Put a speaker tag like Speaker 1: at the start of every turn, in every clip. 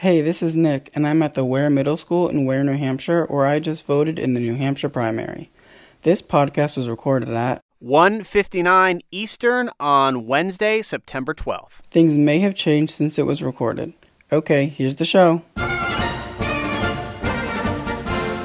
Speaker 1: Hey, this is Nick, and I'm at the Weare Middle School in Weare, New Hampshire, where I just voted in the New Hampshire primary. This podcast was recorded at
Speaker 2: 1:59 Eastern on Wednesday, September 12th.
Speaker 1: Things may have changed since it was recorded. Okay, here's the show.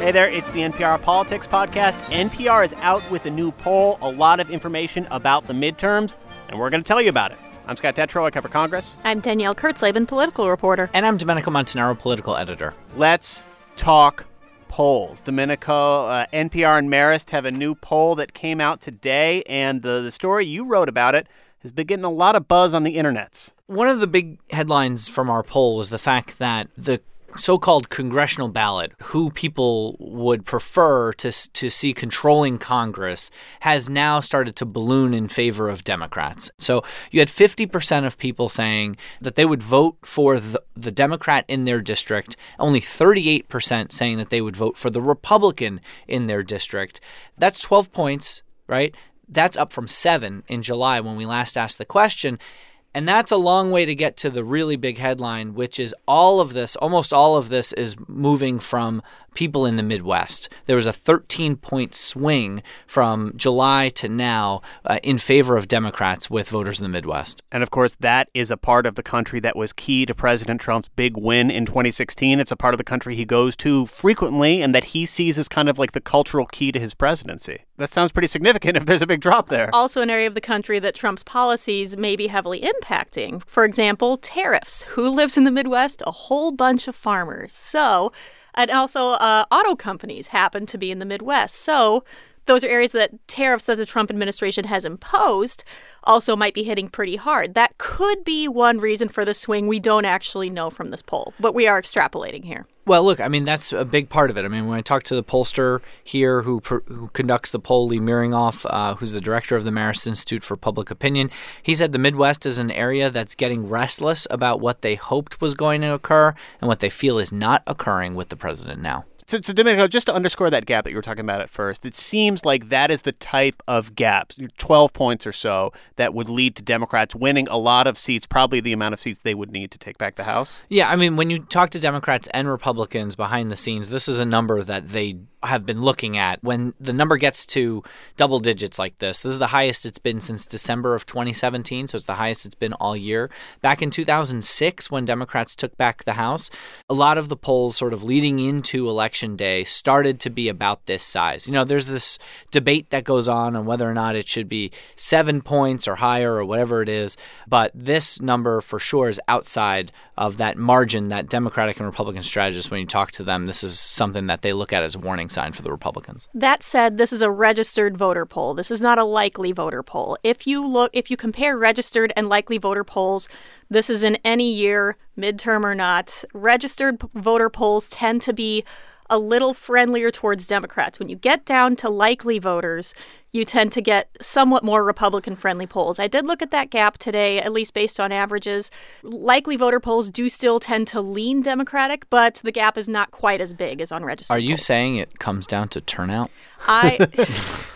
Speaker 2: Hey there, it's the NPR Politics Podcast. NPR is out with a new poll, a lot of information about the midterms, and we're going to tell you about it. I'm Scott Detrow, I cover Congress.
Speaker 3: I'm Danielle Kurtzleben, political reporter.
Speaker 4: And I'm Domenico Montanaro, political editor.
Speaker 2: Let's talk polls. Domenico, uh, NPR and Marist have a new poll that came out today, and the, the story you wrote about it has been getting a lot of buzz on the internets.
Speaker 4: One of the big headlines from our poll was the fact that the so called congressional ballot, who people would prefer to, to see controlling Congress, has now started to balloon in favor of Democrats. So you had 50% of people saying that they would vote for the, the Democrat in their district, only 38% saying that they would vote for the Republican in their district. That's 12 points, right? That's up from seven in July when we last asked the question. And that's a long way to get to the really big headline, which is all of this, almost all of this is moving from people in the Midwest. There was a 13 point swing from July to now uh, in favor of Democrats with voters in the Midwest.
Speaker 2: And of course, that is a part of the country that was key to President Trump's big win in 2016. It's a part of the country he goes to frequently and that he sees as kind of like the cultural key to his presidency. That sounds pretty significant if there's a big drop there.
Speaker 3: Also, an area of the country that Trump's policies may be heavily impacting. For example, tariffs. Who lives in the Midwest? A whole bunch of farmers. So, and also, uh, auto companies happen to be in the Midwest. So, those are areas that tariffs that the Trump administration has imposed also might be hitting pretty hard. That could be one reason for the swing. We don't actually know from this poll, but we are extrapolating here.
Speaker 4: Well, look, I mean that's a big part of it. I mean, when I talked to the pollster here who who conducts the poll, Lee Miringoff, uh, who's the director of the Marist Institute for Public Opinion, he said the Midwest is an area that's getting restless about what they hoped was going to occur and what they feel is not occurring with the president now.
Speaker 2: So, Domenico, just to underscore that gap that you were talking about at first, it seems like that is the type of gaps, 12 points or so, that would lead to Democrats winning a lot of seats, probably the amount of seats they would need to take back the House.
Speaker 4: Yeah, I mean, when you talk to Democrats and Republicans behind the scenes, this is a number that they have been looking at. When the number gets to double digits like this, this is the highest it's been since December of 2017, so it's the highest it's been all year. Back in 2006, when Democrats took back the House, a lot of the polls sort of leading into election day started to be about this size. You know, there's this debate that goes on on whether or not it should be seven points or higher or whatever it is, but this number for sure is outside of that margin that Democratic and Republican strategists, when you talk to them, this is something that they look at as warning sign for the Republicans.
Speaker 3: That said, this is a registered voter poll. This is not a likely voter poll. If you look if you compare registered and likely voter polls, this is in any year, midterm or not. Registered voter polls tend to be a little friendlier towards Democrats. When you get down to likely voters, you tend to get somewhat more Republican friendly polls. I did look at that gap today, at least based on averages. Likely voter polls do still tend to lean Democratic, but the gap is not quite as big as on registered.
Speaker 4: Are you
Speaker 3: polls.
Speaker 4: saying it comes down to turnout?
Speaker 3: I.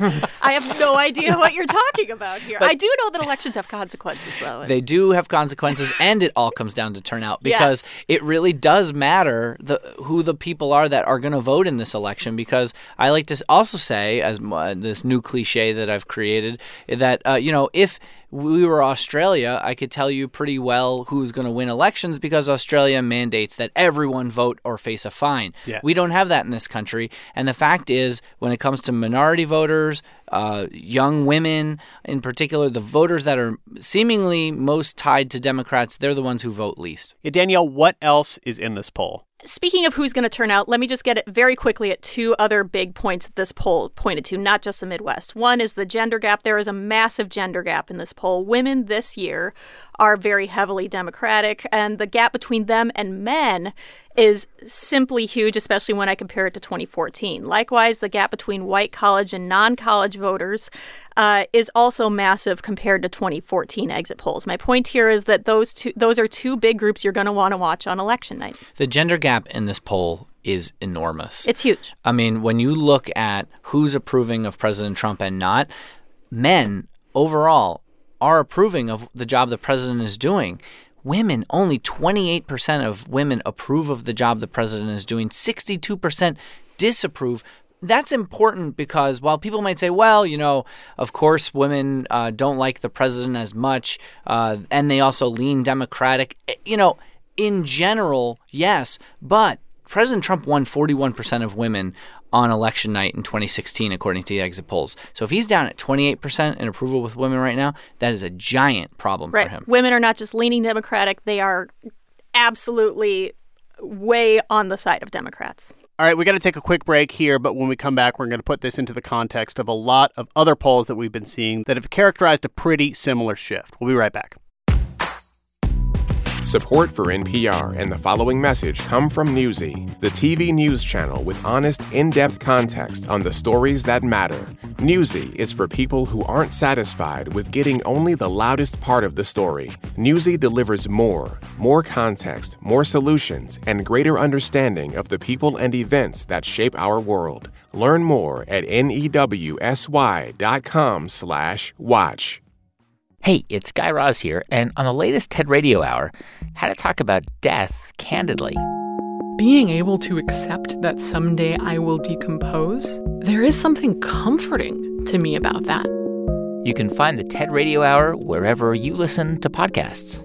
Speaker 3: I have no idea what you're talking about here. But I do know that elections have consequences, though.
Speaker 4: They do have consequences, and it all comes down to turnout because
Speaker 3: yes.
Speaker 4: it really does matter the who the people are that are going to vote in this election. Because I like to also say, as uh, this new cliche that I've created, that uh, you know if we were Australia, I could tell you pretty well who's going to win elections because Australia mandates that everyone vote or face a fine.
Speaker 2: Yeah.
Speaker 4: We don't have that in this country. And the fact is, when it comes to minority voters, uh, young women in particular, the voters that are seemingly most tied to Democrats, they're the ones who vote least.
Speaker 2: Yeah, Danielle, what else is in this poll?
Speaker 3: Speaking of who's going to turn out, let me just get it very quickly at two other big points that this poll pointed to, not just the Midwest. One is the gender gap. There is a massive gender gap in this poll. Women this year are very heavily Democratic, and the gap between them and men is simply huge, especially when I compare it to 2014. Likewise, the gap between white college and non college voters uh, is also massive compared to 2014 exit polls. My point here is that those two those are two big groups you're going to want to watch on election night.
Speaker 4: The gender gap in this poll is enormous.
Speaker 3: It's huge.
Speaker 4: I mean, when you look at who's approving of President Trump and not, men overall are approving of the job the president is doing women, only 28% of women approve of the job the president is doing, 62% disapprove. That's important because while people might say, well, you know, of course, women uh, don't like the president as much, uh, and they also lean Democratic, eh, you know, in general, yes, but President Trump won 41% of women on election night in 2016, according to the exit polls. So if he's down at 28% in approval with women right now, that is a giant problem
Speaker 3: right.
Speaker 4: for him.
Speaker 3: Women are not just leaning Democratic, they are absolutely way on the side of Democrats.
Speaker 2: All right, we got to take a quick break here, but when we come back, we're going to put this into the context of a lot of other polls that we've been seeing that have characterized a pretty similar shift. We'll be right back.
Speaker 5: Support for NPR and the following message come from Newsy, the TV news channel with honest, in depth context on the stories that matter. Newsy is for people who aren't satisfied with getting only the loudest part of the story. Newsy delivers more, more context, more solutions, and greater understanding of the people and events that shape our world. Learn more at newsy.com/watch.
Speaker 6: Hey, it's Guy Raz here, and on the latest TED Radio Hour, how to talk about death candidly.
Speaker 7: Being able to accept that someday I will decompose, there is something comforting to me about that.
Speaker 6: You can find the TED Radio Hour wherever you listen to podcasts.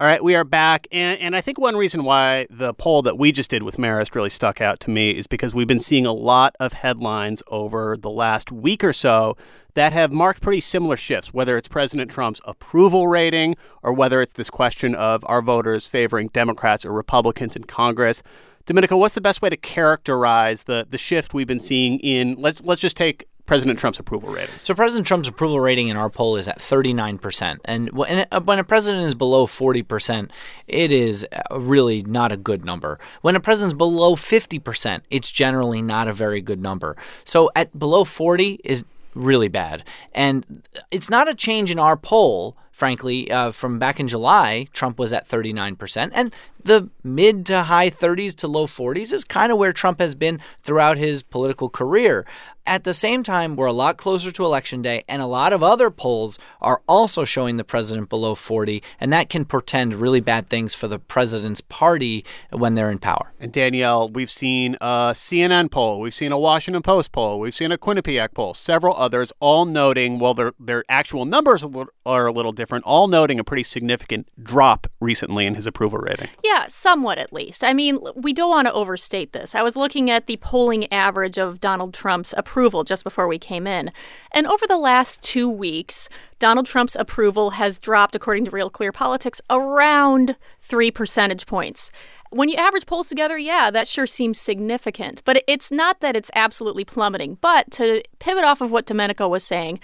Speaker 2: All right, we are back. And, and I think one reason why the poll that we just did with Marist really stuck out to me is because we've been seeing a lot of headlines over the last week or so that have marked pretty similar shifts, whether it's President Trump's approval rating or whether it's this question of our voters favoring Democrats or Republicans in Congress. Domenico, what's the best way to characterize the the shift we've been seeing in let's let's just take President Trump's approval rating.
Speaker 4: So President Trump's approval rating in our poll is at 39%. And when a president is below 40%, it is really not a good number. When a president's below 50%, it's generally not a very good number. So at below 40 is really bad. And it's not a change in our poll, frankly. Uh, from back in July, Trump was at 39%. And the mid to high 30s to low 40s is kind of where Trump has been throughout his political career. At the same time, we're a lot closer to election day, and a lot of other polls are also showing the president below 40, and that can portend really bad things for the president's party when they're in power.
Speaker 2: And Danielle, we've seen a CNN poll, we've seen a Washington Post poll, we've seen a Quinnipiac poll, several others, all noting, well, their their actual numbers are a little different, all noting a pretty significant drop recently in his approval rating.
Speaker 3: Yeah, somewhat at least. I mean, we don't want to overstate this. I was looking at the polling average of Donald Trump's approval approval just before we came in. And over the last two weeks, Donald Trump's approval has dropped, according to Real Clear Politics, around three percentage points. When you average polls together, yeah, that sure seems significant. But it's not that it's absolutely plummeting. But to pivot off of what Domenico was saying,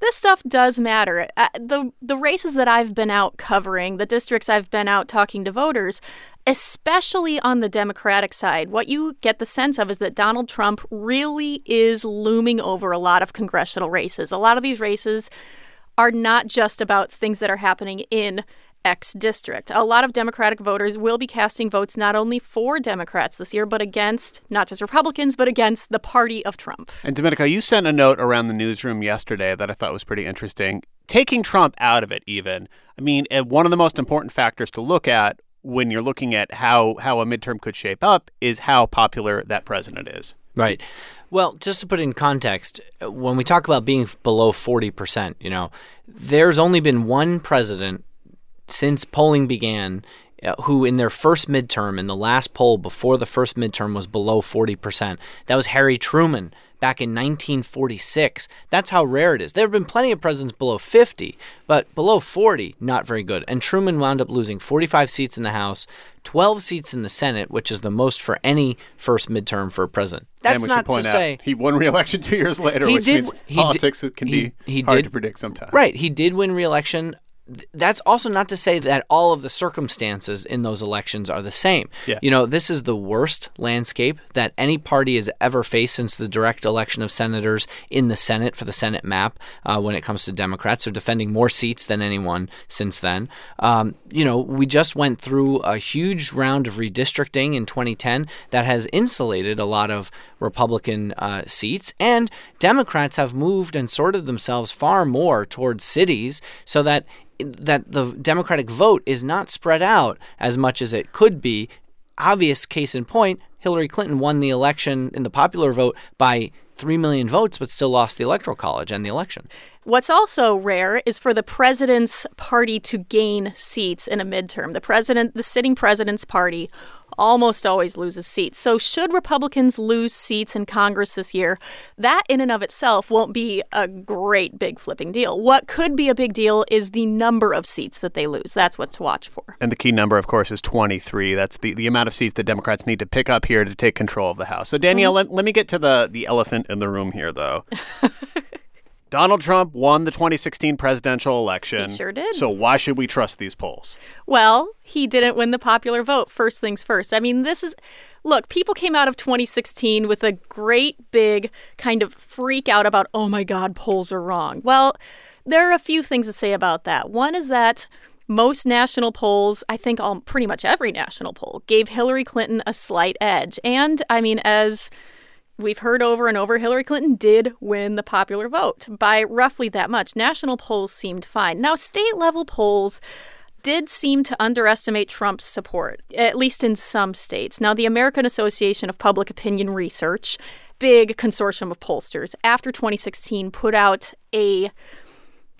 Speaker 3: this stuff does matter. Uh, the the races that I've been out covering, the districts I've been out talking to voters, especially on the Democratic side, what you get the sense of is that Donald Trump really is looming over a lot of congressional races. A lot of these races are not just about things that are happening in X district. A lot of Democratic voters will be casting votes not only for Democrats this year, but against not just Republicans, but against the party of Trump.
Speaker 2: And Domenico, you sent a note around the newsroom yesterday that I thought was pretty interesting. Taking Trump out of it, even, I mean, eh, one of the most important factors to look at when you're looking at how, how a midterm could shape up is how popular that president is.
Speaker 4: Right. Well, just to put it in context, when we talk about being below 40%, you know, there's only been one president since polling began uh, who in their first midterm in the last poll before the first midterm was below 40%. That was Harry Truman back in 1946. That's how rare it is. There have been plenty of presidents below 50, but below 40, not very good. And Truman wound up losing 45 seats in the House, 12 seats in the Senate, which is the most for any first midterm for a president. That's not to say
Speaker 2: he won re-election two years later, which did, means politics did, can he, be he hard did, to predict sometimes.
Speaker 4: Right, he did win re-election that's also not to say that all of the circumstances in those elections are the same.
Speaker 2: Yeah.
Speaker 4: You know, this is the worst landscape that any party has ever faced since the direct election of senators in the Senate for the Senate map uh, when it comes to Democrats. They're defending more seats than anyone since then. Um, you know, we just went through a huge round of redistricting in 2010 that has insulated a lot of Republican uh, seats, and Democrats have moved and sorted themselves far more towards cities so that that the Democratic vote is not spread out as much as it could be. Obvious case in point, Hillary Clinton won the election in the popular vote by 3 million votes, but still lost the Electoral College and the election.
Speaker 3: What's also rare is for the president's party to gain seats in a midterm. The president, the sitting president's party, almost always loses seats. So, should Republicans lose seats in Congress this year, that in and of itself won't be a great big flipping deal. What could be a big deal is the number of seats that they lose. That's what to watch for.
Speaker 2: And the key number, of course, is 23. That's the, the amount of seats that Democrats need to pick up here to take control of the House. So, Danielle, mm-hmm. let, let me get to the, the elephant in the room here, though. Donald Trump won the 2016 presidential election.
Speaker 3: He sure did.
Speaker 2: So why should we trust these polls?
Speaker 3: Well, he didn't win the popular vote. First things first. I mean, this is look, people came out of 2016 with a great big kind of freak out about, "Oh my god, polls are wrong." Well, there are a few things to say about that. One is that most national polls, I think all pretty much every national poll, gave Hillary Clinton a slight edge. And I mean, as we've heard over and over Hillary Clinton did win the popular vote by roughly that much. National polls seemed fine. Now, state level polls did seem to underestimate Trump's support, at least in some states. Now, the American Association of Public Opinion Research, big consortium of pollsters, after 2016 put out a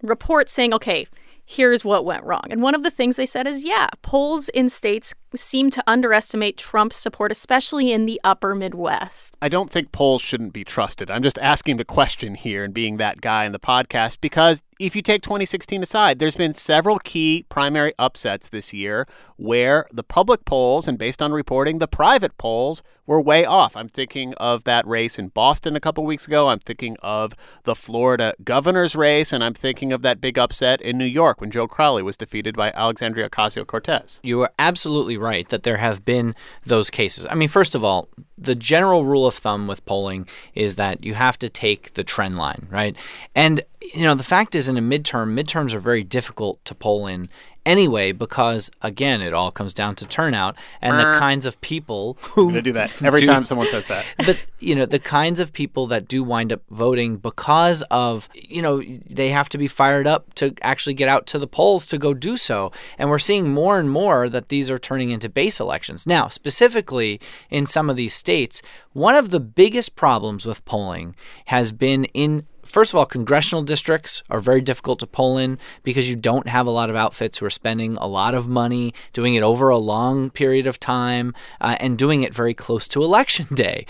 Speaker 3: report saying, okay, here's what went wrong. And one of the things they said is yeah, polls in states seem to underestimate Trump's support, especially in the upper Midwest.
Speaker 2: I don't think polls shouldn't be trusted. I'm just asking the question here and being that guy in the podcast because if you take 2016 aside, there's been several key primary upsets this year where the public polls and based on reporting, the private polls were way off. I'm thinking of that race in Boston a couple weeks ago. I'm thinking of the Florida governor's race, and I'm thinking of that big upset in New York when Joe Crowley was defeated by Alexandria Ocasio Cortez.
Speaker 4: You are absolutely right that there have been those cases. I mean, first of all, the general rule of thumb with polling is that you have to take the trend line, right? And you know, the fact is in a midterm, midterms are very difficult to poll in anyway because again it all comes down to turnout and the kinds of people
Speaker 2: who they do that. every do, time someone says that.
Speaker 4: But you know the kinds of people that do wind up voting because of you know they have to be fired up to actually get out to the polls to go do so. And we're seeing more and more that these are turning into base elections. Now specifically in some of these states one of the biggest problems with polling has been in first of all, congressional districts are very difficult to pull in because you don't have a lot of outfits who are spending a lot of money doing it over a long period of time uh, and doing it very close to election day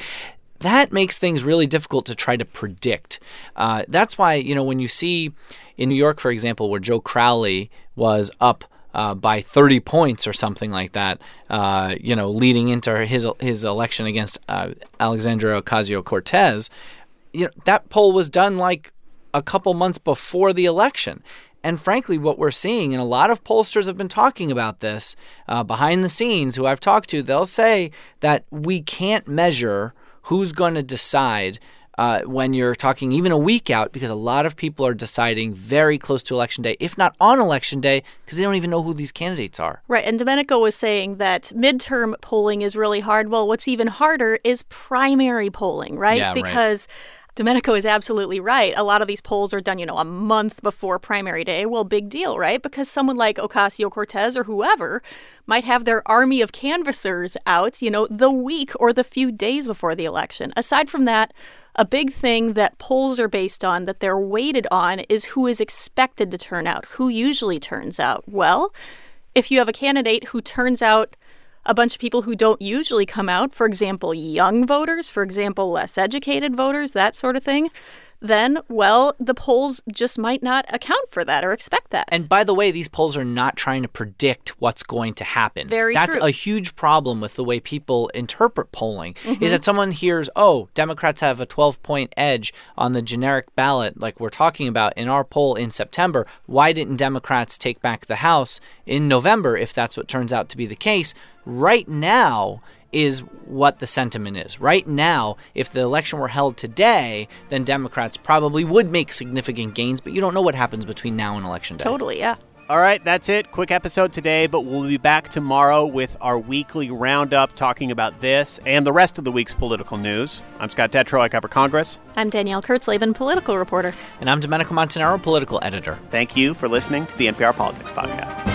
Speaker 4: that makes things really difficult to try to predict. Uh, that's why, you know, when you see in New York, for example, where Joe Crowley was up uh, by 30 points or something like that, uh, you know, leading into his his election against uh, Alexandria Ocasio Cortez, you know, that poll was done like a couple months before the election. And frankly, what we're seeing, and a lot of pollsters have been talking about this uh, behind the scenes, who I've talked to, they'll say that we can't measure who's going to decide uh, when you're talking even a week out because a lot of people are deciding very close to election day, if not on election day, because they don't even know who these candidates are.
Speaker 3: Right. And Domenico was saying that midterm polling is really hard. Well, what's even harder is primary polling, right?
Speaker 4: Yeah,
Speaker 3: because.
Speaker 4: Right
Speaker 3: Domenico is absolutely right. A lot of these polls are done, you know, a month before primary day. Well, big deal, right? Because someone like Ocasio Cortez or whoever might have their army of canvassers out, you know, the week or the few days before the election. Aside from that, a big thing that polls are based on, that they're weighted on, is who is expected to turn out, who usually turns out. Well, if you have a candidate who turns out a bunch of people who don't usually come out, for example, young voters, for example, less educated voters, that sort of thing, then, well, the polls just might not account for that or expect that.
Speaker 4: And by the way, these polls are not trying to predict what's going to happen.
Speaker 3: Very
Speaker 4: That's
Speaker 3: true.
Speaker 4: a huge problem with the way people interpret polling.
Speaker 3: Mm-hmm.
Speaker 4: Is that someone hears, "Oh, Democrats have a 12-point edge on the generic ballot like we're talking about in our poll in September. Why didn't Democrats take back the House in November if that's what turns out to be the case?" Right now, is what the sentiment is. Right now, if the election were held today, then Democrats probably would make significant gains, but you don't know what happens between now and election day.
Speaker 3: Totally, yeah.
Speaker 2: All right, that's it. Quick episode today, but we'll be back tomorrow with our weekly roundup talking about this and the rest of the week's political news. I'm Scott Detrow. I cover Congress.
Speaker 3: I'm Danielle Kurtzleben, political reporter.
Speaker 4: And I'm Domenico Montanaro, political editor.
Speaker 2: Thank you for listening to the NPR Politics Podcast.